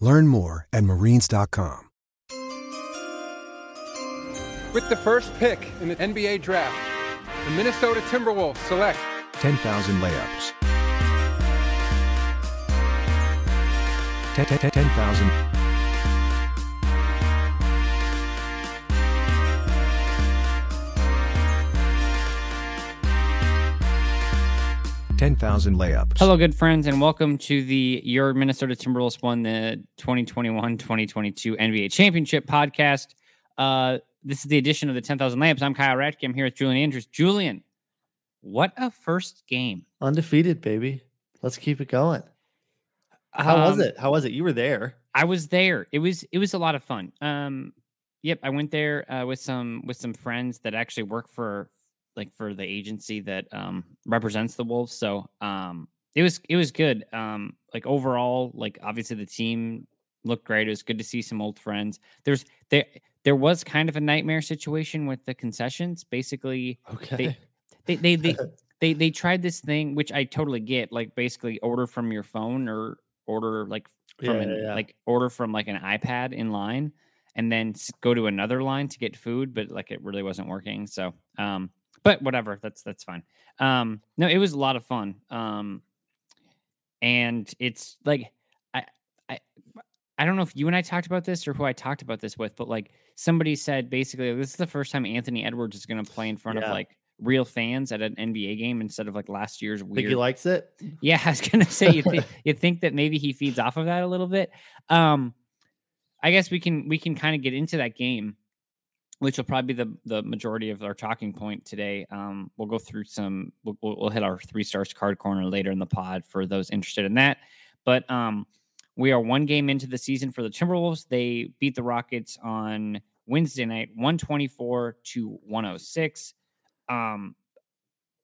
Learn more at marines.com. With the first pick in the NBA draft, the Minnesota Timberwolves select 10,000 layups. 10, 10, 10, 10,000. Layups. Hello, good friends, and welcome to the Your Minnesota Timberwolves won the 2021-2022 NBA Championship podcast. Uh, this is the edition of the 10,000 Layups. I'm Kyle Radke. I'm here with Julian Andrews. Julian, what a first game. Undefeated, baby. Let's keep it going. How was Um, it? How was it? You were there. I was there. It was it was a lot of fun. Um, yep, I went there uh, with some with some friends that actually work for like for the agency that um represents the Wolves. So um, it was it was good. Um, like overall, like obviously the team looked great. It was good to see some old friends. There's there there was kind of a nightmare situation with the concessions. Basically, Okay. they they they they they tried this thing which I totally get, like basically order from your phone or order like from Yeah, an, yeah. like order from like an iPad in line and then go to another line to get food, but like it really wasn't working. So um but whatever, that's that's fine. Um no, it was a lot of fun. Um and it's like I I I don't know if you and I talked about this or who I talked about this with, but like somebody said basically this is the first time Anthony Edwards is going to play in front Yeah. of like real fans at an NBA game instead of like last year's Think weird. he likes it? yeah, I was gonna say you think you think that maybe he feeds off of that a little bit. Um, I guess we can we can kind of get into that game, which will probably be the the majority of our talking point today. Um, we'll go through some. We'll, we'll hit our three stars card corner later in the pod for those interested in that. But um, we are one game into the season for the Timberwolves. They beat the Rockets on Wednesday night, one twenty four to one hundred six. Um,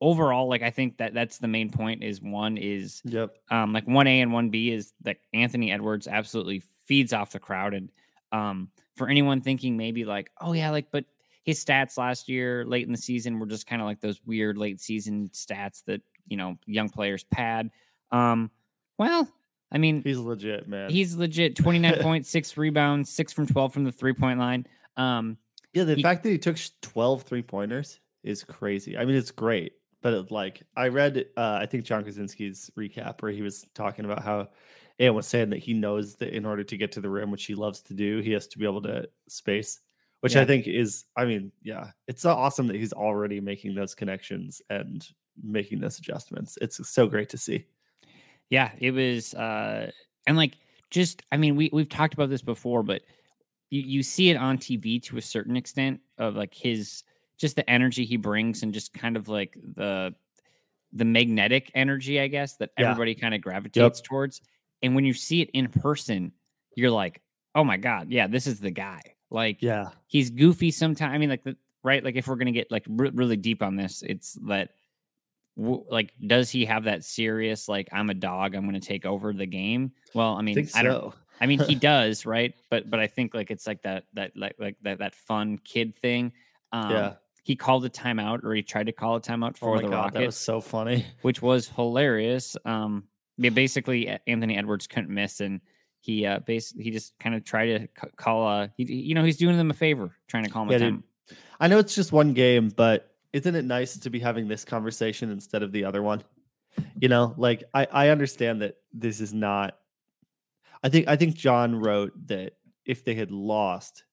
overall, like I think that that's the main point. Is one is Yep. um, like one A and one B is that Anthony Edwards absolutely feeds off the crowd. And um, for anyone thinking maybe like, oh yeah, like but his stats last year late in the season were just kind of like those weird late season stats that you know young players pad. Um, well, I mean, He's legit, man. he's legit. Twenty nine point six rebounds, six from twelve from the three point line. Um, yeah, the he- fact that he took sh- 12 three pointers is crazy. I mean, it's great, but it, like I read, uh, I think John Krawczynski's recap where he was talking about how Ant was saying that he knows that in order to get to the rim, which he loves to do, he has to be able to space, which I think is, I mean, yeah, it's so awesome that he's already making those connections and making those adjustments. It's so great to see. Yeah, it was uh and like just I mean we we've talked about this before, but you, you see it on TV to a certain extent of like his just the energy he brings and just kind of like the the magnetic energy, I guess, that Yeah. everybody kind of gravitates towards. And when you see it in person, you're like, oh my God, yeah, this is the guy. Like Yeah. he's goofy sometimes. I mean, like the right, like if we're gonna get like re- really deep on this, it's that w- like does he have that serious like I'm a dog, I'm gonna take over the game? Well, I mean, think I don't. I mean, he does, right? But but I think like it's like that that like like that that fun kid thing. Um, Yeah. He called a timeout, or he tried to call a timeout Oh for my the god, that was so funny. which was hilarious. Um, basically Anthony Edwards couldn't miss, and he uh, basically he just kind of tried to c- call. Uh, he you know he's doing them a favor, trying to call him Yeah, a time. I know it's just one game, but isn't it nice to be having this conversation instead of the other one? You know, like I, I understand that this is not I think I think John wrote that if they had lost,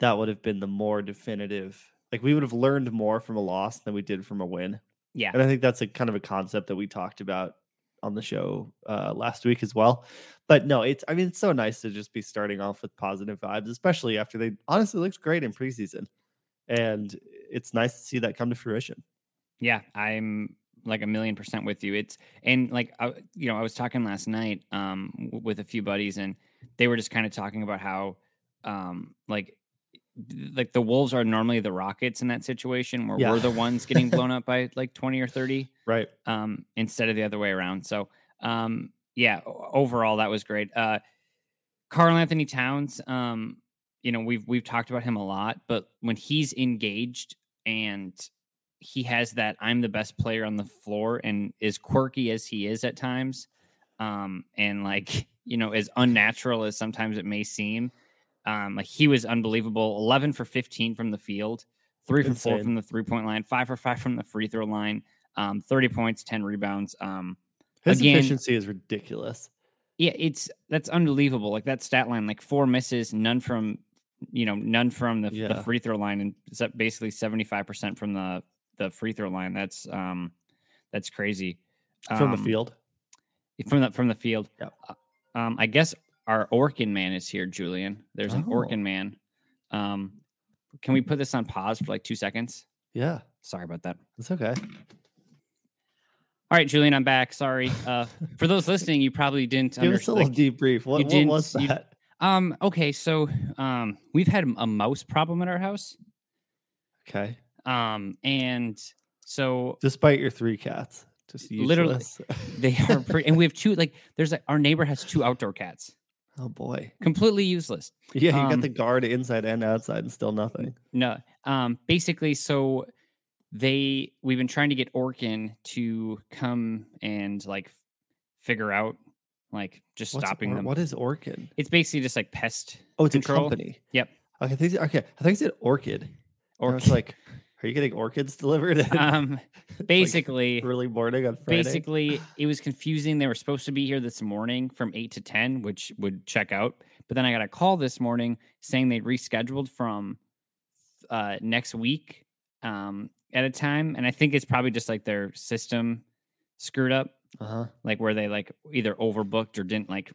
that would have been the more definitive. Like we would have learned more from a loss than we did from a win. Yeah, And I think that's a kind of a concept that we talked about on the show uh, last week as well. But no, it's I mean it's so nice to just be starting off with positive vibes, especially after they honestly looked great in preseason, and it's nice to see that come to fruition. Yeah, I'm like a million percent with you. It's and like I, you know, I was talking last night um with a few buddies and they were just kind of talking about how um like like the Wolves are normally the Rockets in that situation where Yeah. we're the ones getting blown up by like 20 or 30 Right. um instead of the other way around. So um yeah, overall that was great. Uh Karl-Anthony Towns, um, you know, we've we've talked about him a lot, but when he's engaged and he has that I'm the best player on the floor and as quirky as he is at times, um, and like, you know, as unnatural as sometimes it may seem, um, like he was unbelievable. 11 for 15 from the field, three for four from the three point line, five for five from the free throw line, um, 30 points, 10 rebounds. Um, His Again- efficiency is ridiculous. yeah, it's that's unbelievable. Like that stat line, like four misses, none from you know, none from the, the free throw line, and basically seventy five percent from the the free throw line. That's um, that's crazy. From the Um, field. from the from the field. Yep. Uh, Um, I guess our Orkin man is here, Julian. There's an Oh. Orkin man. Um, can we put this on pause for like two seconds? Yeah, Sorry about that. it's okay. All right, Julian, I'm back. Sorry. Uh, for those listening, you probably didn't Give us a little debrief. What, what was you- that? Um, okay, so um, we've had a mouse problem at our house. Okay. Um, and so Despite your three cats, just Literally. useless. they are pretty, and we have two like there's like our neighbor has two outdoor cats, oh boy. completely useless. Yeah, you Um, got the guard inside and outside, and still nothing. No, um, basically, so they we've been trying to get Orkin to come and like figure out like just What's stopping Or- them. What is Orkin? It's basically just like pest. Oh, it's control. a company. Yep. Okay, I think, okay. I think you said orchid. Or it's like, are you getting orchids delivered? um, like, basically, early morning on Friday. basically it was confusing they were supposed to be here this morning from 8 to 10 which would check out but then i got a call this morning saying they rescheduled from uh next week um at a time and i think it's probably just like their system screwed up Uh huh. like where they like either overbooked or didn't like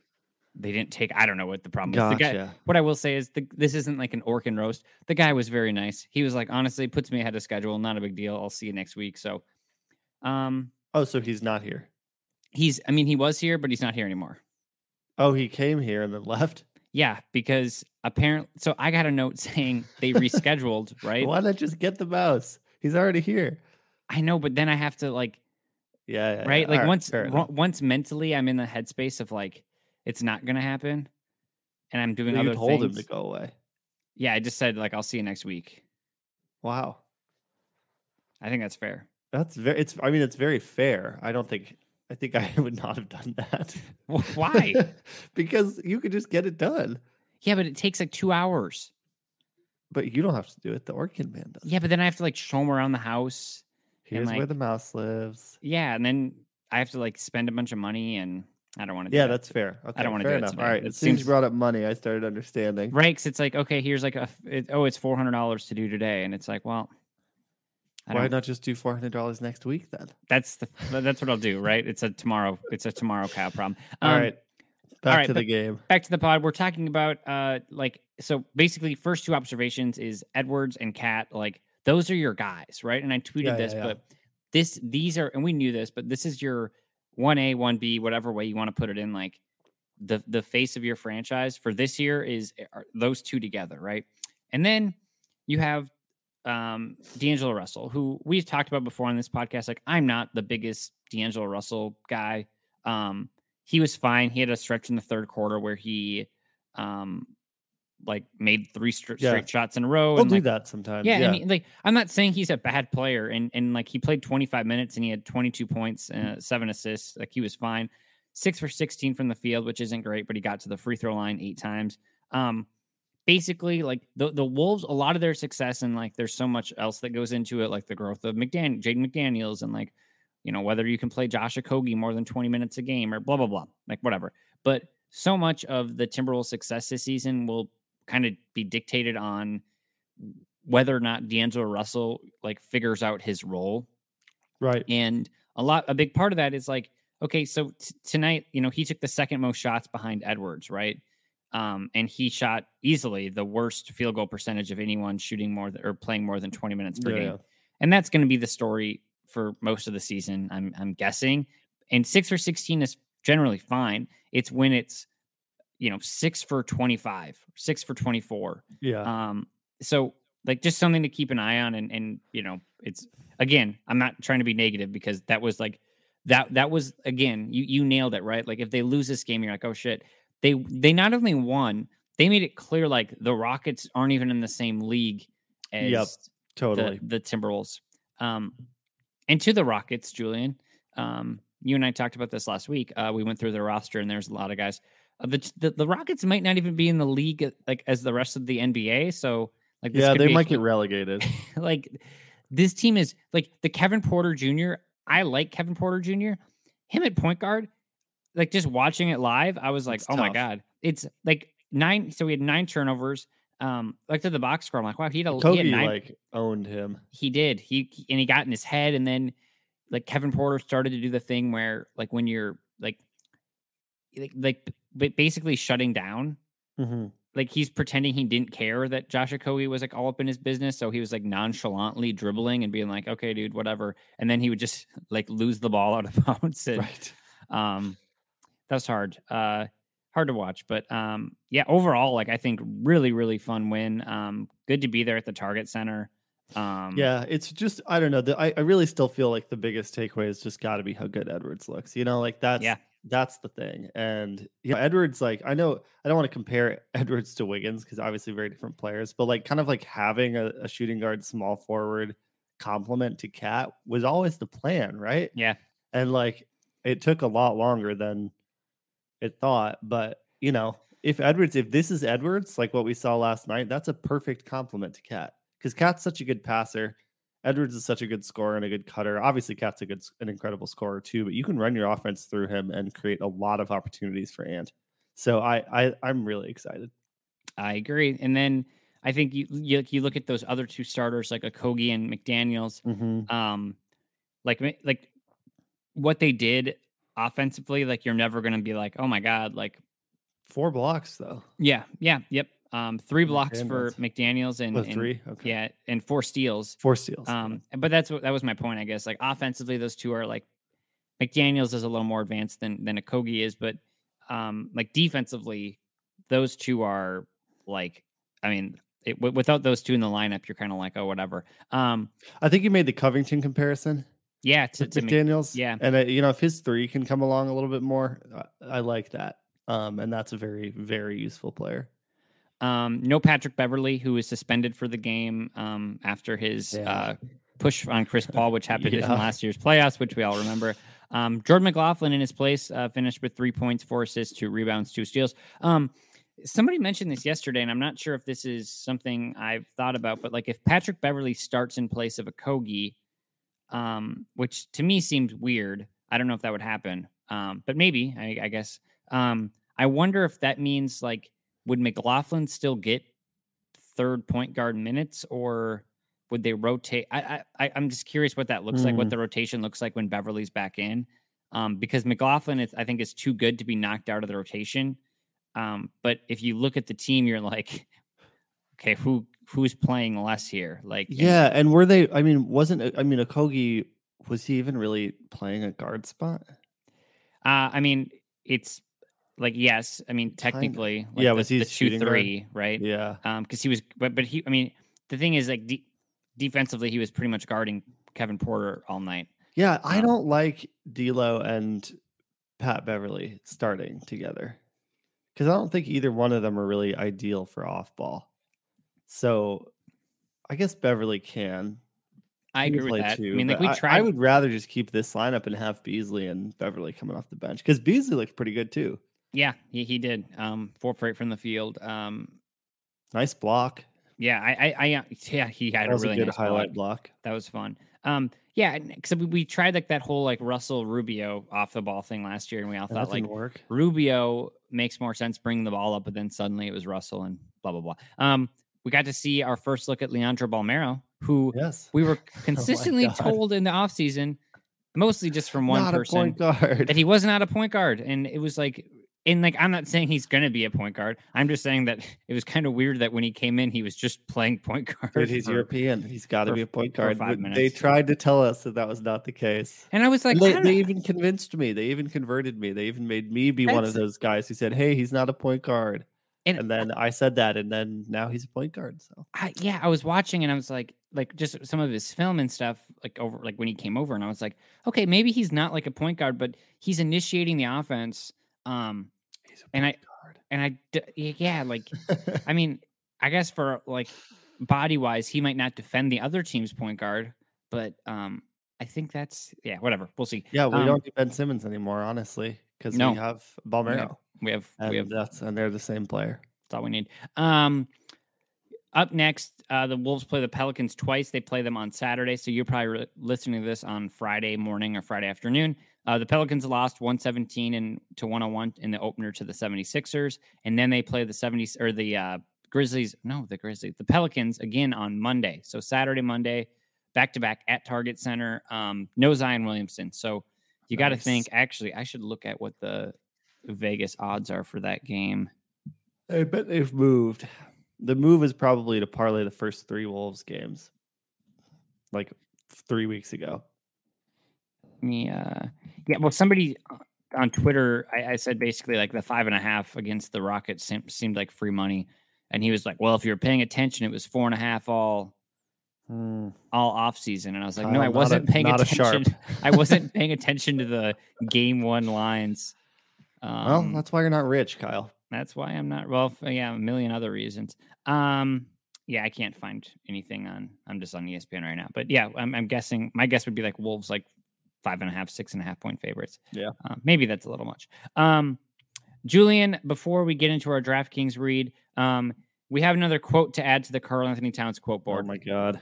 they didn't take i don't know what the problem is the guy, what i will say is the, this isn't like an Orkin roast the guy was very nice he was like honestly puts me ahead of schedule not a big deal i'll see you next week so um Oh, so he's not here. He's, I mean, he was here, but he's not here anymore. Oh, he came here and then left. Yeah, because apparently, so I got a note saying they rescheduled, right? Why not just get the mouse? He's already here. I know, but then I have to like, Yeah. yeah, right? yeah. Like All once, ro- once mentally, I'm in the headspace of like, it's not gonna happen, and I'm doing you other told things. him to go away. Yeah, I just said like, I'll see you next week. Wow. I think that's fair. That's very. It's. I mean, it's very fair. I don't think. I think I would not have done that. Why? because you could just get it done, yeah, but it takes like two hours. but you don't have to do it. The Orchid Man does. Yeah, but then I have to like show him around the house. Here's where the mouse lives. Yeah, and then I have to like spend a bunch of money, and I don't want to. Yeah, that. that's fair. Okay, I don't wanna fair do it enough. today. All right. It As soon as seems- you brought up money, I started understanding. right? 'cause it's like, okay, here's like a, it, oh, it's four hundred dollars to do today, and it's like, well, Why don't, just do four hundred dollars next week then? that's the that's what I'll do, right? It's a tomorrow, it's a tomorrow cow problem. All Um, right. Back right, to the game. back to the pod. We're talking about uh like so basically first two observations is Edwards and Cat like those are your guys, right? And I tweeted Yeah, yeah, this, yeah. but this these are and we knew this, but this is your one A, one B, whatever way you want to put it in, like the the face of your franchise for this year is are those two together, right? And then you have um D'Angelo Russell, who we've talked about before on this podcast. Like, I'm not the biggest D'Angelo Russell guy. Um, he was fine. He had a stretch in the third quarter where he um, like made three str- Yeah. straight shots in a row. He'll and do like, that sometimes. yeah, Yeah, and he- like I'm not saying he's a bad player, and and like he played 25 minutes and he had 22 points, uh, seven assists. Like he was fine, six for 16 from the field, which isn't great, but he got to the free throw line eight times. Um, basically, like the the Wolves, a lot of their success and like there's so much else that goes into it, like the growth of McDan, Jaden McDaniels, and like you know whether you can play Josh Okogie more than 20 minutes a game or blah blah blah, like whatever. But so much of the Timberwolves' success this season will kind of be dictated on whether or not D'Angelo Russell like figures out his role. right. And a lot, a big part of that is like, okay, so t- tonight, you know, he took the second most shots behind Edwards, right? Um, and he shot easily the worst field goal percentage of anyone shooting more th- or playing more than 20 minutes per Yeah, game. And that's going to be the story for most of the season, I'm I'm guessing. And six for 16 is generally fine. It's when it's, you know, six for 25, six for 24. Yeah. Um, so like just something to keep an eye on and and you know, it's again, I'm not trying to be negative because that was like that that was again, you you nailed it, right? Like if they lose this game, you're like, oh shit. They they not only won, they made it clear like the Rockets aren't even in the same league as Yep, totally. the, the Timberwolves. Um, and to the Rockets, Julian, um, you and I talked about this last week. Uh, we went through their roster, and there's a lot of guys. Uh, the, the the Rockets might not even be in the league like as the rest of the NBA. So like, this yeah, could they a might hu- get relegated. like this team is like the Kevin Porter Jr. I like Kevin Porter Jr. Him at point guard, like just watching it live, I was like, It's oh my god, it's like nine. So we had nine turnovers. Um, like to the box score, I'm like, wow, he had, a, he had nine. like owned him. he did. He and he got in his head, and then like Kevin Porter started to do the thing where like when you're like like like basically shutting down hmm like he's pretending he didn't care that Josh Okogie was like all up in his business. So he was like nonchalantly dribbling and being like, okay, dude, whatever. And then he would just like lose the ball out of bounds. And Right. um that's hard. Uh hard to watch. But um yeah, overall, like I think really, really fun win. Um good to be there at the Target Center. Um Yeah, it's just I don't know. The, I I really still feel like the biggest takeaway has just got to be how good Edwards looks. You know, like that's Yeah. that's the thing. And you know, Edwards, like I know I don't want to compare Edwards to Wiggins because obviously very different players, but like kind of like having a, a shooting guard, small forward complement to Cat was always the plan, right? Yeah. And like it took a lot longer than it thought, but you know, if Edwards, if this is Edwards, like what we saw last night, that's a perfect compliment to Cat because Cat's such a good passer. Edwards is such a good scorer and a good cutter. Obviously, Cat's a good, an incredible scorer too. But you can run your offense through him and create a lot of opportunities for Ant. So I, I I'm really excited. I agree. And then I think you you, you look at those other two starters like Okogie and McDaniels. Mm-hmm. um like like what they did offensively like you're never going to be like oh my god like Four blocks though. yeah yeah yep um three blocks for McDaniels and, Oh, and- three? Okay. yeah and four steals Four steals. um but that's what that was my point I guess like offensively those two are like McDaniels is a little more advanced than than Okogie is but um like defensively those two are like I mean it, w- without those two in the lineup you're kind of like oh whatever um I think you made the Covington comparison. Yeah to, to Mc- McDaniels. yeah. and uh, you know if his three can come along a little bit more, I, I like that. Um, and that's a very very useful player. Um, no Patrick Beverley, who was suspended for the game um, after his Yeah. uh, push on Chris Paul, which happened in last year's playoffs, which we all remember. Um, Jordan McLaughlin in his place uh, finished with three points, four assists, two rebounds, two steals. Um, somebody mentioned this yesterday, and I'm not sure if this is something I've thought about, but like if Patrick Beverley starts in place of Okogie, um, which to me seems weird. I don't know if that would happen, um, but maybe I, I guess. Um, I wonder if that means like would McLaughlin still get third point guard minutes, or would they rotate? I, I I'm just curious what that looks like, what Mm. the rotation looks like when Beverley's back in, um, because McLaughlin is I think is too good to be knocked out of the rotation. Um, but if you look at the team, you're like, okay, who who's playing less here? Like, Yeah, and were they? I mean, wasn't I mean Okogie? Was he even really playing a guard spot? Uh, I mean, it's like yes. I mean, technically, like Yeah, the, was he the two shooting guard? three right? Yeah, Um, because he was, but but he. I mean, the thing is, like de- defensively, he was pretty much guarding Kevin Porter all night. yeah. I Um, don't like D'Lo and Pat Beverley starting together because I don't think either one of them are really ideal for off ball. So I guess Beverley can. I can agree with that. I mean, like we I, tried. I would rather just keep this lineup and have Beasley and Beverley coming off the bench because Beasley looked pretty good too. Yeah, he, he did. Um, four for eight from the field. Um, Nice block. yeah, I, I, I yeah, he had That a really a good nice highlight block. block. That was fun. Um, yeah, because we, we tried like that whole like Russell Rubio off the ball thing last year, and we all That thought like work. Rubio makes more sense bringing the ball up, but then suddenly it was Russell and blah blah blah. Um, we got to see our first look at Leandro Bolmaro, who Yes. we were oh consistently God. told in the offseason, mostly just from one Not person, a point guard. that he was not out a point guard. And it was like, and like, I'm not saying he's going to be a point guard. I'm just saying that it was kind of weird that when he came in, he was just playing point guard. Dude, he's for- European. He's got to be a point guard. five but They tried to tell us that that was not the case. And I was like, they, they even convinced me. They even converted me. They even made me be one of those guys who said, "Hey, he's not a point guard." And, And then I said that, and then now he's a point guard. So I, yeah, I was watching and I was like, like just some of his film and stuff, like over, like when he came over, and I was like, okay, maybe he's not like a point guard, but he's initiating the offense. Um, he's a And I- guard. and I, yeah, like, I mean, I guess for like body wise, he might not defend the other team's point guard, but um, I think that's yeah, whatever. We'll see. yeah, we Um, don't need Ben Simmons anymore, honestly, because No. we have Bolmaro, We have we have that's and they're the same player. That's all we need. Um, up next, uh, the Wolves play the Pelicans twice. They play them on Saturday, so you're probably re- listening to this on Friday morning or Friday afternoon. Uh, the Pelicans lost 117 and to 101 in the opener to the 76ers, and then they play the 70s or the uh, Grizzlies. No, the Grizzlies, the Pelicans again on Monday. So Saturday, Monday, back to back at Target Center. Um, no Zion Williamson, so you got to think. Actually, I should look at what the Vegas odds are for that game. I bet they've moved. The move is probably to parlay the first three Wolves games, like three weeks ago. me uh yeah well somebody on twitter I, I said basically like the five and a half against the rockets seem, seemed like free money and he was like well if you're paying attention it was four and a half all all off season and i was like no i a- wasn't paying a sharp. attention i wasn't paying attention to the game one lines um, well, that's why you're not rich, Kyle. that's why I'm not. Well, yeah, a million other reasons. Um, yeah, I can't find anything on. I'm just on ESPN right now. But yeah, I'm, I'm guessing. My guess would be like Wolves, like five and a half, six and a half point favorites. Yeah. uh, maybe that's a little much. Um, Julian, before we get into our DraftKings read, um, we have another quote to add to the Karl-Anthony Towns quote board. Oh my god.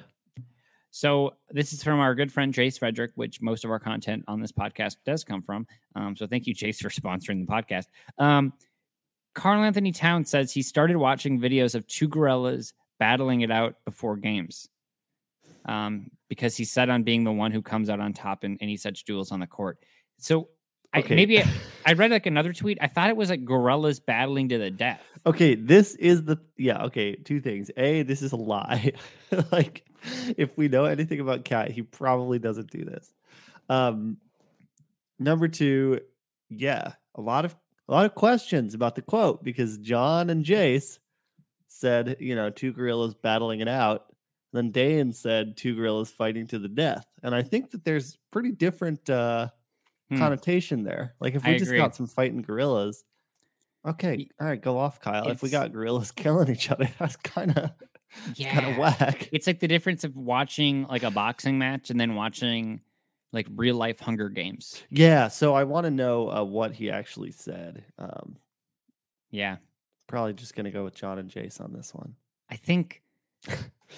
So this is from our good friend Jace Frederick, which most of our content on this podcast does come from. Um, so thank you, Jace, for sponsoring the podcast. Um, Karl-Anthony Town says he started watching videos of two gorillas battling it out before games um, because he's set on being the one who comes out on top in any such duels on the court. So I, Okay. maybe I, I read like another tweet. I thought it was like gorillas battling to the death. Okay, this is the yeah. Okay, two things. A, this is a lie. like, if we know anything about Cat, he probably doesn't do this. Um, number two, yeah, a lot of a lot of questions about the quote because John and Jace said, you know, two gorillas battling it out. Then Dane said two gorillas fighting to the death, and I think that there's pretty different uh, Hmm. connotation there. Like if I we just agree. got some fighting gorillas, okay, all right, go off, Kyle. If we got gorillas killing each other, that's kind of kind Yeah. of whack. It's like the difference of watching like a boxing match and then watching like real life Hunger Games. Yeah, so I want to know uh, what he actually said. Um, Yeah. probably just gonna go with John and Jace on this one. I think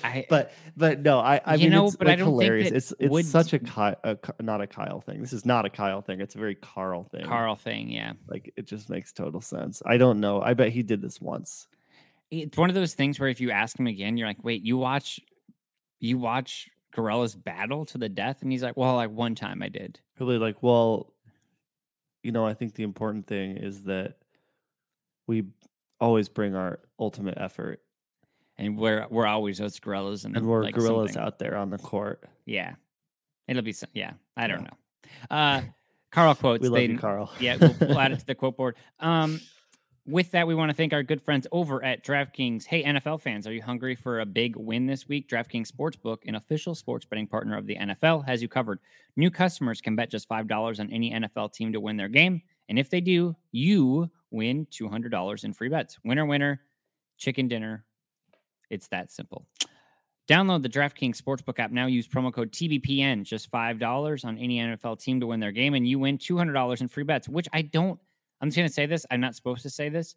I But but no, I I mean know, it's but I don't hilarious. It's it's Woods- such a, Ky- a not a Kyle thing. This is not a Kyle thing. It's a very Karl thing. Karl thing, yeah. like it just makes total sense. I don't know. I bet he did this once. It's one of those things where if you ask him again, you're like, wait, you watch you watch gorillas battle to the death? And he's like, Well, like one time I did. Really like, well, you know, I think the important thing is that we always bring our ultimate effort And we're we're always those gorillas and, and we're like gorillas something. out there on the court. Yeah. It'll be some, yeah, I don't Yeah. know. Uh Karl quotes We love they you, Karl. yeah, we'll, we'll add it to the quote board. Um, with that, we want to thank our good friends over at DraftKings. Hey, NFL fans, are you hungry for a big win this week? DraftKings Sportsbook, an official sports betting partner of the NFL, has you covered. New customers can bet just $5 on any NFL team to win their game. And if they do, you win $200 in free bets. Winner, winner, chicken dinner. It's that simple. Download the DraftKings Sportsbook app now. Use promo code TBPN, just $5 on any NFL team to win their game, and you win $200 in free bets, which I don't. I'm just going to say this. I'm not supposed to say this.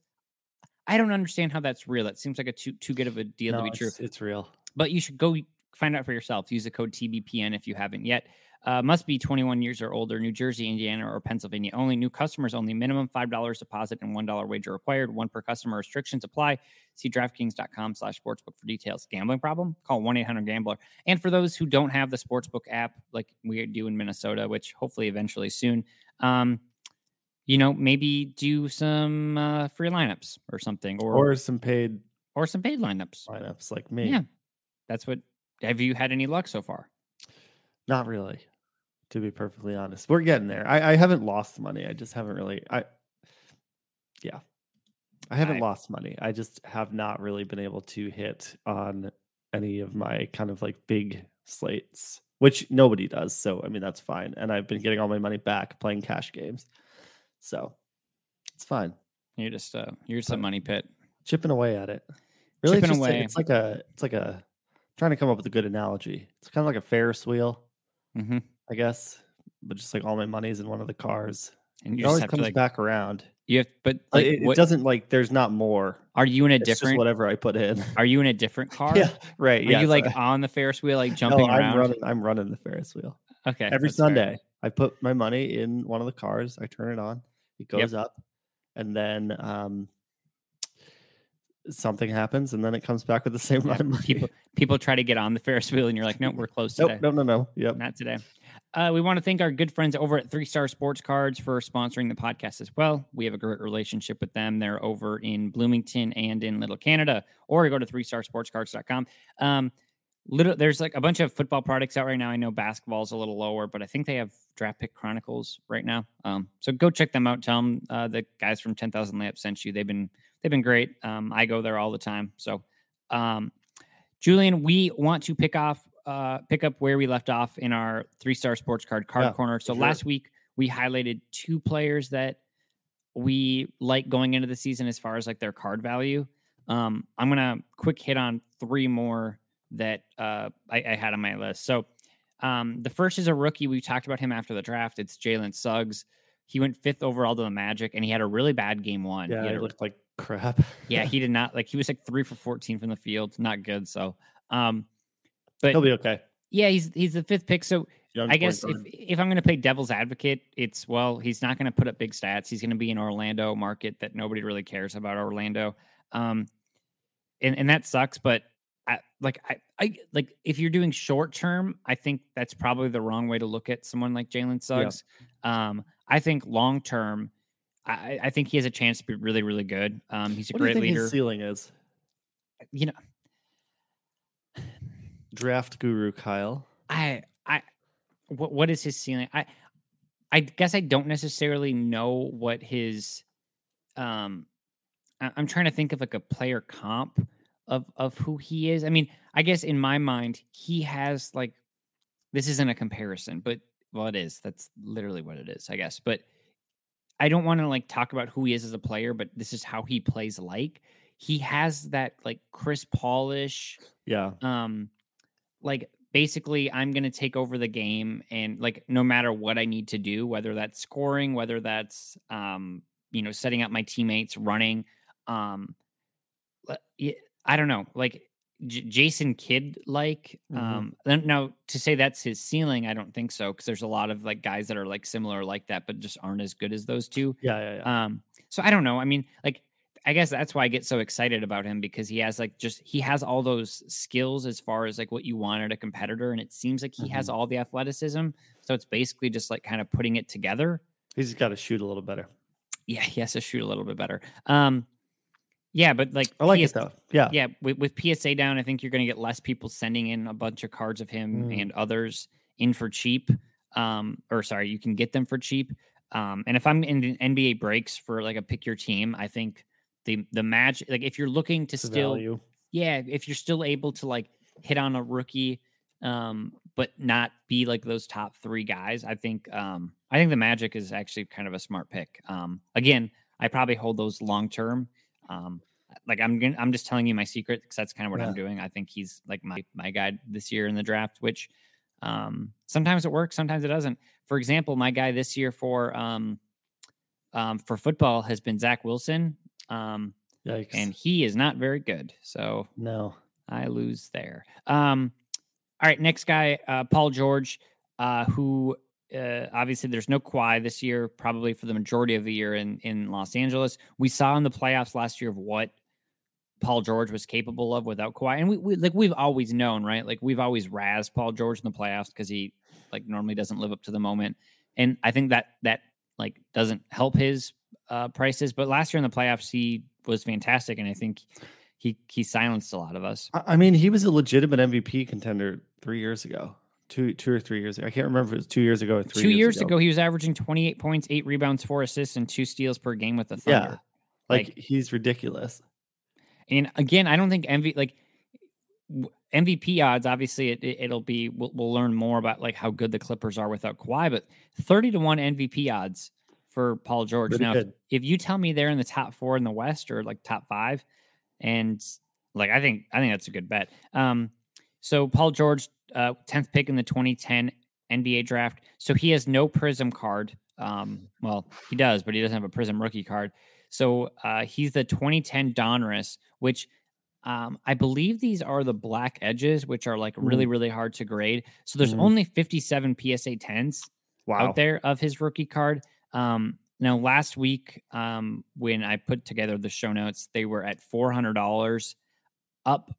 I don't understand how that's real. It seems like a too too good of a deal No, to be true. it's, it's real. But you should go find out for yourself. Use the code TBPN if you haven't yet. Uh, must be 21 years or older. New Jersey, Indiana, or Pennsylvania only. New customers only. Minimum five dollars deposit and one dollar wager required. One per customer. Restrictions apply. See DraftKings.com/slash sportsbook for details. Gambling problem? Call one eight hundred Gambler. And for those who don't have the sportsbook app, like we do in Minnesota, which hopefully eventually soon, um, you know, maybe do some uh, free lineups or something, or Or some paid or some paid lineups. lineups like me. Yeah, that's what. Have you had any luck so far? Not really, to be perfectly honest. We're getting there. I, I haven't lost money. I just haven't really. I yeah, I haven't I- lost money. I just have not really been able to hit on any of my kind of like big slates, which nobody does. So I mean that's fine. And I've been getting all my money back playing cash games, so it's fine. You're just uh, you're just a money pit. Chipping away at it. Really, it's, Chipping a- away. it's like a it's like a trying to come up with a good analogy. It's kind of like a Ferris wheel. hmm I guess, but just like all my money's in one of the cars. And It always comes like back around. you have, but Like, like it, it what, doesn't like there's not more. are you in a It's different? whatever I put in. Are you in a different car? yeah, right. Are Yeah, you like on the Ferris wheel, like No, jumping I'm around? running. I'm running the Ferris wheel Okay, every that's fair. Sunday. I put my money in one of the cars. I turn it on. It Yep. goes up, and then um, something happens, and then it comes back with the same Yeah, amount of money. People people try to get on the Ferris wheel, and you're like, no, we're closed today. nope, no, no, no. Yep. Not today. Uh, we want to thank our good friends over at Three Star Sports Cards for sponsoring the podcast as well. We have a great relationship with them. They're over in Bloomington and in Little Canada, or go to 3starsportscards.com. Um, little, there's like a bunch of football products out right now. I know basketball's a little lower, but I think they have Draft Pick Chronicles right now. Um, so go check them out. Tell them uh, the guys from 10,000 Layups sent you. They've been they've been great. Um, I go there all the time. So, um, Julian, we want to pick off uh, pick up where we left off in our three star sports card card Yeah, corner. So sure. last week we highlighted two players that we like going into the season as far as like their card value. Um, I'm gonna quick hit on three more that uh, I, I had on my list. So um, the first is a rookie. We talked about him after the draft. It's Jalen Suggs. He went fifth overall to the Magic, and he had a really bad game one. Yeah, it looked like crap. yeah, he did not like. He was like three for fourteen from the field. Not good. So, um, but He'll be okay. yeah, he's he's the fifth pick. So Young I guess if, if I'm going to play devil's advocate, it's well, he's not going to put up big stats. He's going to be in Orlando market that nobody really cares about Orlando, um, and and that sucks. But I, like I, I like if you're doing short term, I think that's probably the wrong way to look at someone like Jalen Suggs. Um, I think long term, I, I think he has a chance to be really really good. Um, he's a what great leader. his ceiling is? You know, Draft guru Kyle. I I what what is his ceiling? I I guess I don't necessarily know what his um I- I'm trying to think of like a player comp of of who he is. I mean, I guess in my mind, he has like this isn't a comparison, but well it is. That's literally what it is, I guess. But I don't want to like talk about who he is as a player, but this is how he plays like. He has that like Chris Paulish Yeah. um like basically i'm going to take over the game and like no matter what i need to do whether that's scoring whether that's um you know setting up my teammates running um y- i don't know like J- jason kidd like Mhm. um then- now to say that's his ceiling i don't think so because there's a lot of like guys that are like similar like that but just aren't as good as those two Yeah. Yeah. Yeah. um, so I don't know. I mean, like, I guess that's why I get so excited about him because he has like just he has all those skills as far as like what you want at a competitor, and it seems like he has Mm-hmm. all the athleticism. So it's basically just like kind of putting it together. He's got to shoot a little better. Yeah, he has to shoot a little bit better. Um, yeah, but like I like PS it though. Yeah. yeah, with, with PSA down, I think you're going to get less people sending in a bunch of cards of him Mm. and others in for cheap. Um, or sorry, you can get them for cheap. Um, and if I'm in the NBA breaks for like a pick your team, I think the the match like if you're looking to It's still value. yeah, if you're still able to like hit on a rookie, um, but not be like those top three guys, I think um I think the Magic is actually kind of a smart pick. Um, again, I probably hold those long term. Um, like I'm gonna, I'm just telling you my secret because that's kind of what I'm doing. I think he's like my my guy this year in the draft, which um, sometimes it works, sometimes it doesn't. For example, my guy this year for um, um, for football has been Zach Wilson, um, Yikes. and he is not very good. So no. I lose there. Um, all right, next guy, uh, Paul George, uh, who uh, obviously there's no Kawhi this year, probably for the majority of the year in in Los Angeles. We saw in the playoffs last year of what Paul George was capable of without Kawhi, and we, we like we've always known, right? Like we've always razzed Paul George in the playoffs because he like normally doesn't live up to the moment, and I think that that like doesn't help his uh, prices. But last year in the playoffs, he was fantastic, and I think he he silenced a lot of us. I I mean, he was a legitimate MVP contender three years ago. Two, two or three years ago. I can't remember if it was two years ago or three Two years ago. he was averaging 28 points, eight rebounds, four assists, and two steals per game with the Thunder. Yeah. Like, he's ridiculous. And again, I don't think MV like MVP odds. Obviously, it, it, will be. We'll, we'll learn more about like how good the Clippers are without Kawhi. But 30 to one MVP odds for Paul George. Pretty now, if, if you tell me they're in the top four in the West or like top five, and like I think I think that's a good bet. Um, so Paul George, uh, 10th pick in the 2010 NBA draft. So he has no Prism card. Um, well, he does, but he doesn't have a Prism rookie card. So uh, he's the 2010 Donruss, which um, I believe these are the black edges, which are like really, really hard to grade. So there's Mhm. only 57 PSA 10s Wow. out there of his rookie card. Um, now, last week, um, when I put together the show notes, they were at four hundred dollars, up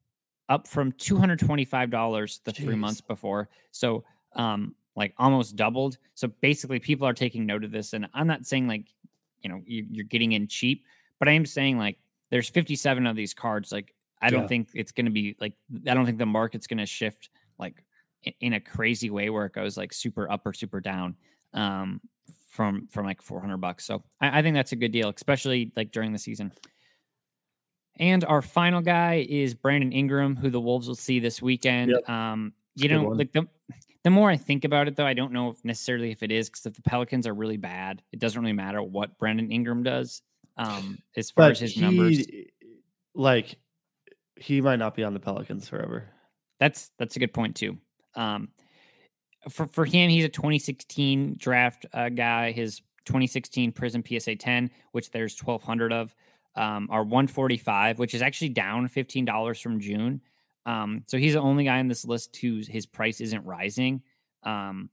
up from two hundred twenty five dollars the three months before. So, um, like almost doubled. So basically, people are taking note of this, and I'm not saying like, you know, you, you're getting in cheap, but I am saying like, there's 57 of these cards. Like, I don't Yeah. think it's going to be like, I don't think the market's going to shift like in, in a crazy way where it goes like super up or super down um from from like 400 bucks so I, I think that's a good deal especially like during the season and our final guy is brandon ingram who the wolves will see this weekend Yep. um you good know one. like the the more i think about it though i don't know if necessarily if it is because if the pelicans are really bad it doesn't really matter what brandon ingram does um as far But as his he, numbers like, he might not be on the Pelicans forever. That's that's a good point too. Um, for for him, he's a 2016 draft uh, guy. His 2016 Prism PSA 10, which there's 1,200 of, um, are 145, which is actually down $15 from June. Um, so he's the only guy on this list whose his price isn't rising. Um,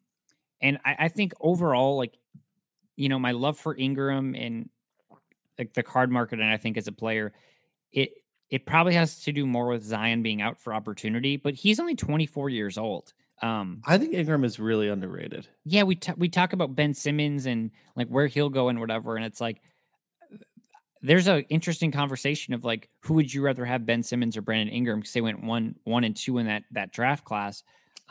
and I, I think overall, like, you know, my love for Ingram and like the card market, and I think as a player, it it probably has to do more with Zion being out for opportunity, but he's only 24 years old. Um, I think Ingram is really underrated. yeah, we ta- we talk about Ben Simmons and like where he'll go and whatever, and it's like there's a interesting conversation of like who would you rather have Ben Simmons or Brandon Ingram because they went one one and two in that that draft class.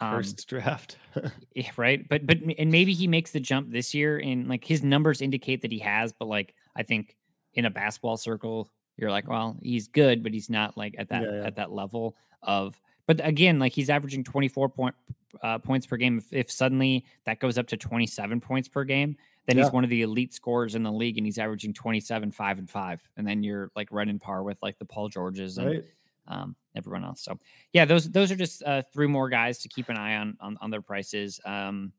Um, First draft. right but but and maybe he makes the jump this year and like his numbers indicate that he has but like i think in a basketball circle you're like well he's good but he's not like at that Yeah, yeah. at that level of but again like he's averaging 24 point uh, points per game if, if suddenly that goes up to 27 points per game then he's one of the elite scorers in the league and he's averaging 27 5 and 5 and then you're like right in par with like the paul georges and right? um, everyone else. So yeah, those those are just uh, three more guys to keep an eye on on, on their prices. Um,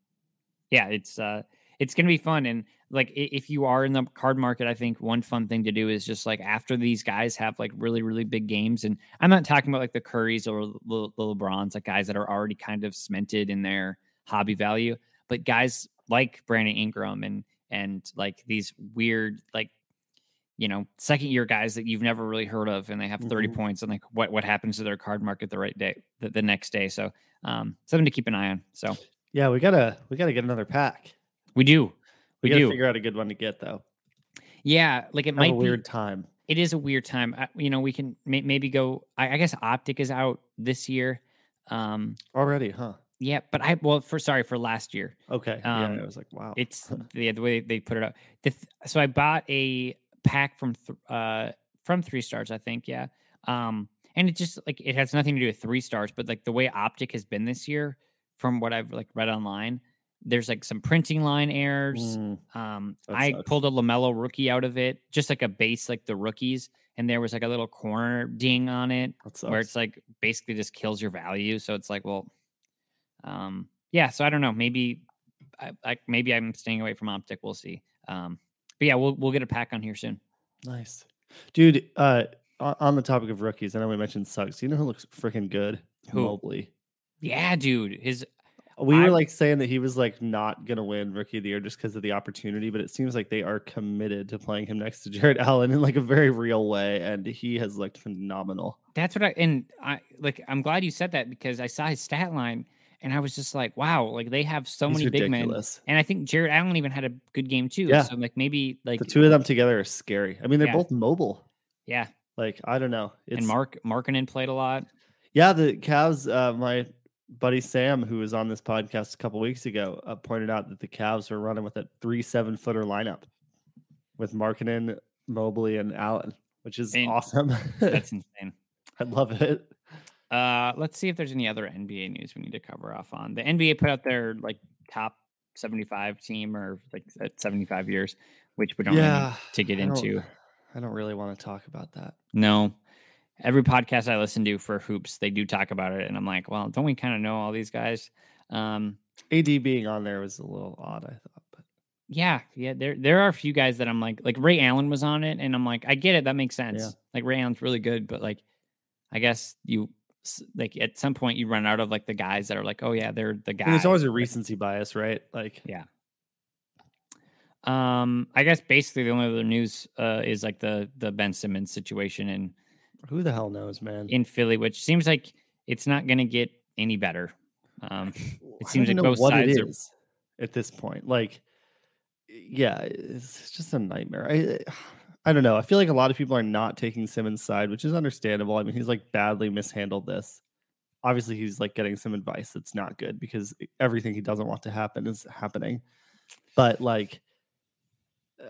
yeah, it's uh, it's gonna be fun. And like if you are in the card market, I think one fun thing to do is just like after these guys have like really really big games, and I'm not talking about like the Currys or the, LeBrons, like guys that are already kind of cemented in their hobby value, but guys like Brandon Ingram and and like these weird like you know, second year guys that you've never really heard of and they have 30 Mhm. points and like what what happens to their card market the right day the, the next day. So um something to keep an eye on. So Yeah, we gotta we gotta get another pack. We do. We, We, do. figure out a good one to get though. yeah, like it Have might a weird be time. it is a weird time. I, you know, we can may, maybe go I, I guess Optic is out this year. Um Already, huh? yeah, but I well for sorry for last year. Okay. Um, yeah, I was like, wow. It's the, the way they put it out. The th- so I bought a pack from th- uh from three stars, I think. Yeah. Um, and it just like it has nothing to do with three stars, but like the way Optic has been this year, from what I've like read online, there's like some printing line errors. Mm, Um, I sucks. pulled a Lamelo rookie out of it, just like a base, like the rookies, and there was like a little corner ding on it where it's like basically just kills your value. So it's like, well, um, yeah. So I don't know. Maybe, I, I maybe I'm staying away from optic. We'll see. Um, but yeah, we'll we'll get a pack on here soon. nice, dude. Uh, on the topic of rookies, I know we mentioned Suggs. You know who looks freaking good? Who? Mobley. Yeah, dude. His We were I- like saying that he was like not gonna win rookie of the year just because of the opportunity, but it seems like they are committed to playing him next to Jarrett Allen in like a very real way, and he has looked phenomenal. That's what I and I like. I'm glad you said that because I saw his stat line and I was just like, wow, like they have so He's many big men. And I think Jarrett Allen even had a good game too. Yeah. So like maybe like the two of them together are scary. I mean, they're Yeah. both mobile. yeah. Like I don't know. It's and Mark Markkanen played a lot. Yeah, the Cavs. Uh, my buddy Sam, who was on this podcast a couple weeks ago, uh, pointed out that the Cavs were running with a three seven footer lineup with Markkanen, Mobley, and Allen, which is awesome. That's insane. I love it. Uh, let's see if there's any other NBA news we need to cover off on. The NBA put out their like top 75 team or like at 75 years, which we don't Yeah, need to get I into. I don't really want to talk about that. No. Every podcast I listen to for hoops, they do talk about it. And I'm like, well, don't we kind of know all these guys? Um, AD being on there was a little odd, I thought. But yeah, yeah. There there are a few guys that I'm like, like Ray Allen was on it, and I'm like, I get it, that makes sense. Yeah. Like Ray Allen's really good, but like, I guess you like at some point you run out of like the guys that are like, oh yeah, they're the I guy. there's always a recency bias, right? Like, Yeah. Um, I guess basically the only other news uh is like the the Ben Simmons situation in who the hell knows, man? in Philly, which seems like it's not going to get any better. Um, it seems like both sides are at this point. Like, yeah, it's just a nightmare. I I don't know. I feel like a lot of people are not taking Simmons' side, which is understandable. I mean, he's like badly mishandled this. Obviously, he's like getting some advice that's not good because everything he doesn't want to happen is happening. But like,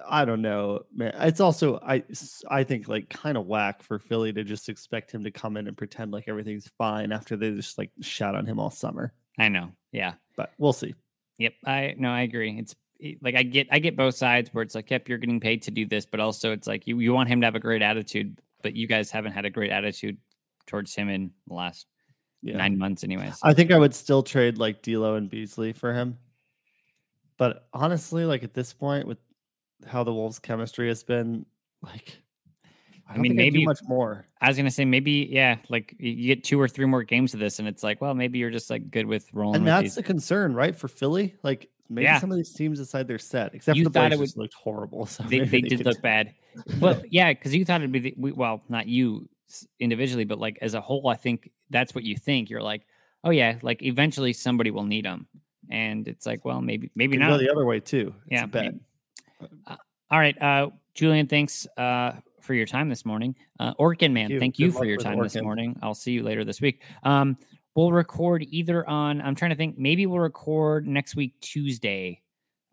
I don't know, man. It's also I I think like kind of whack for Philly to just expect him to come in and pretend like everything's fine after they just like shout on him all summer. I know. Yeah. But we'll see. Yep. I no, I agree. It's like I get I get both sides where it's like, yep, you're getting paid to do this, but also it's like you, you want him to have a great attitude, but you guys haven't had a great attitude towards him in the last Yeah. nine months anyways. I think I would still trade like D'Lo and Beasley for him. But honestly, like at this point, with how the Wolves' chemistry has been, like I, I mean, maybe- much more. I was gonna say maybe, yeah, like you get two or three more games of this, and it's like, well, maybe you're just like good with rolling. And with that's these. the concern, right? For Philly, like maybe Yeah. some of these teams decide they're set, except You for the thought it Blazers would- looked horrible. So they, maybe they did could- look bad. But yeah, because you thought it'd be the, we- well, not you individually, but like as a whole, I think that's what you think. You're like, oh yeah, like eventually somebody will need them, and it's like, well, maybe maybe not. the other way too. It's Yeah, all right, uh, Julian, thanks uh, for your time this morning. Uh, Orkin man, you. thank you for your time this morning. I'll see you later this week. Um, we'll record either on. I'm trying to think. Maybe we'll record next week Tuesday.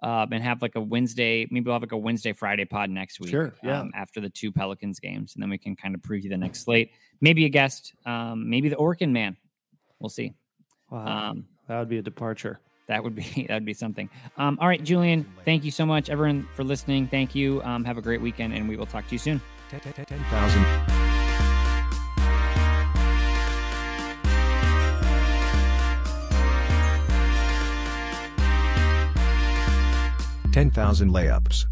Um, and have like a Wednesday, maybe we'll have like a Wednesday, Friday pod next week. Sure, yeah. Um, after the two Pelicans games, and then we can kind of preview the next slate. Maybe a guest, um, maybe the Orkin man. We'll see. Wow, Um, that would be a departure. That would be that would be something. Um, all right, Julian, thank you so much, everyone, for listening. Thank you. Um, have a great weekend, and we will talk to you soon. 10,000. Ten thousand layups.